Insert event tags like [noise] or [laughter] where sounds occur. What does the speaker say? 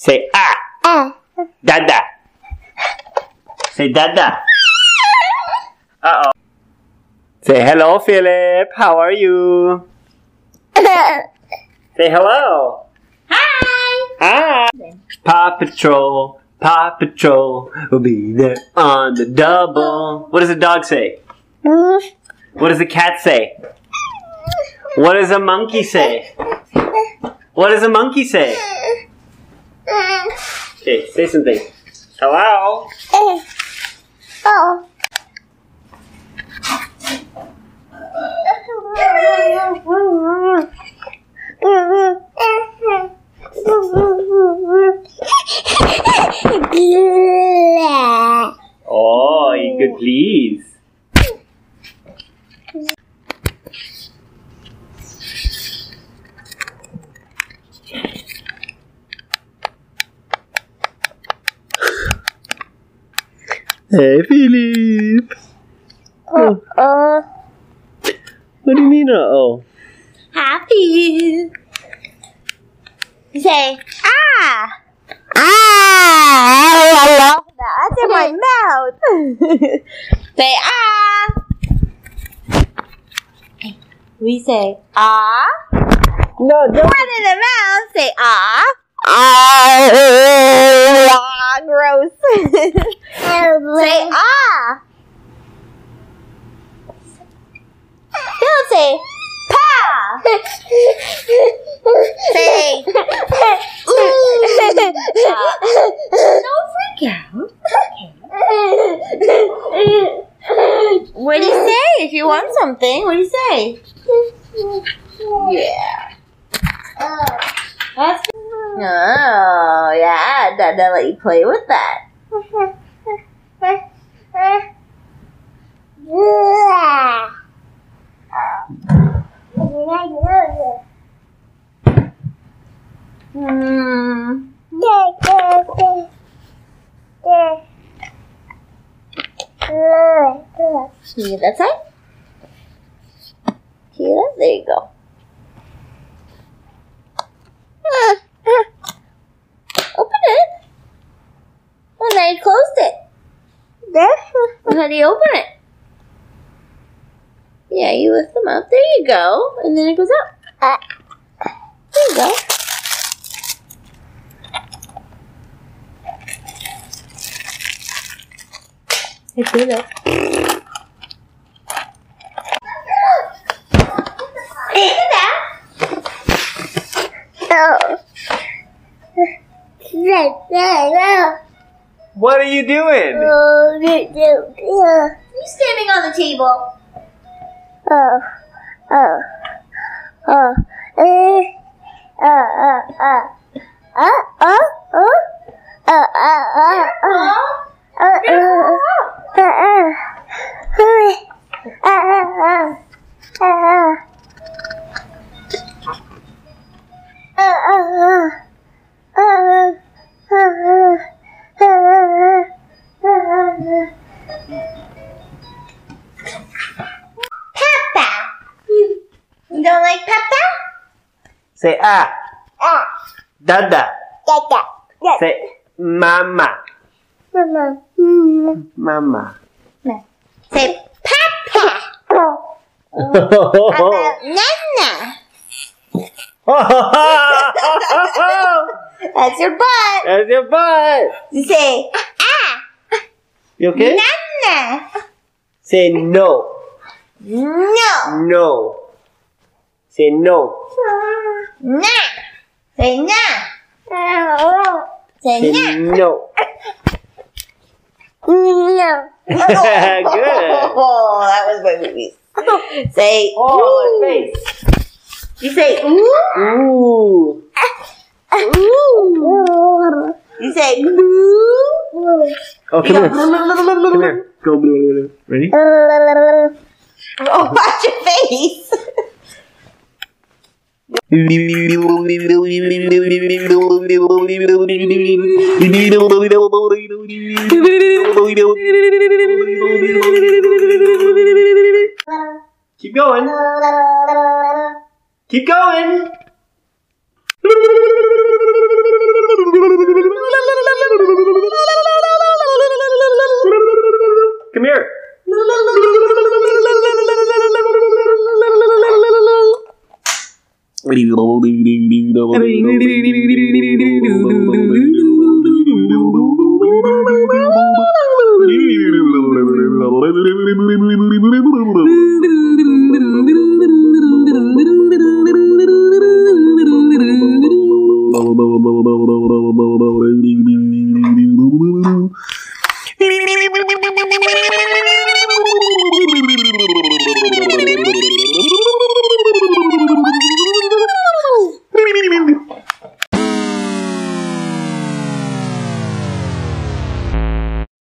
Say ah. Ah. Dada. Say dada. Uh oh. Say hello, Philip. How are you? [laughs] Say hello. Hi. Hi. Paw Patrol. Paw Patrol will be there on the double. What does the dog say? What does the cat say? What does a monkey say? What does a monkey say? Okay, say something. Hello. Oh. Oh, you good, please. Hey, Philip. Oh, Uh, what do you mean, uh oh? happy. Say ah. Ah. That's in my mouth. [laughs] say ah. We say ah. No, don't. One in the mouth. Say ah. Ah. Gross. [laughs] say ah. Don't say pa. [laughs] Say Don't freak out. What do you say if you want something? What do you say? Yeah. That's Oh, yeah glad Dad let you play with that. Hmm. See that side? See that? There you go. Ah. You closed it. How do you open it? Yeah, you lift them up. There you go. And then it goes up. There you go. It's good up. Oh. What are you doing? Who's standing on the table? Oh, oh, oh, eh, uh, uh, uh, uh, uh, uh, uh, uh, uh, uh, Say ah. ah, Dada. dada, dada, Say mama. mama, mm, Mama. Say Peppa. oh, [laughs] Nana. [laughs] That's your butt. That's your butt. You say ah. You okay? Nana. Say no. No. No. Say no. Na. Say na. Say Say na. no. no, Good. Oh, that was my baby. Say Oh, ooh. face. You say ooh. Ooh. Ooh. You say boo. Oh, come here. [laughs] Come here. Go blue, blue. Ready? Oh, watch your face. [laughs] Keep going. Keep going. Come here. Bye.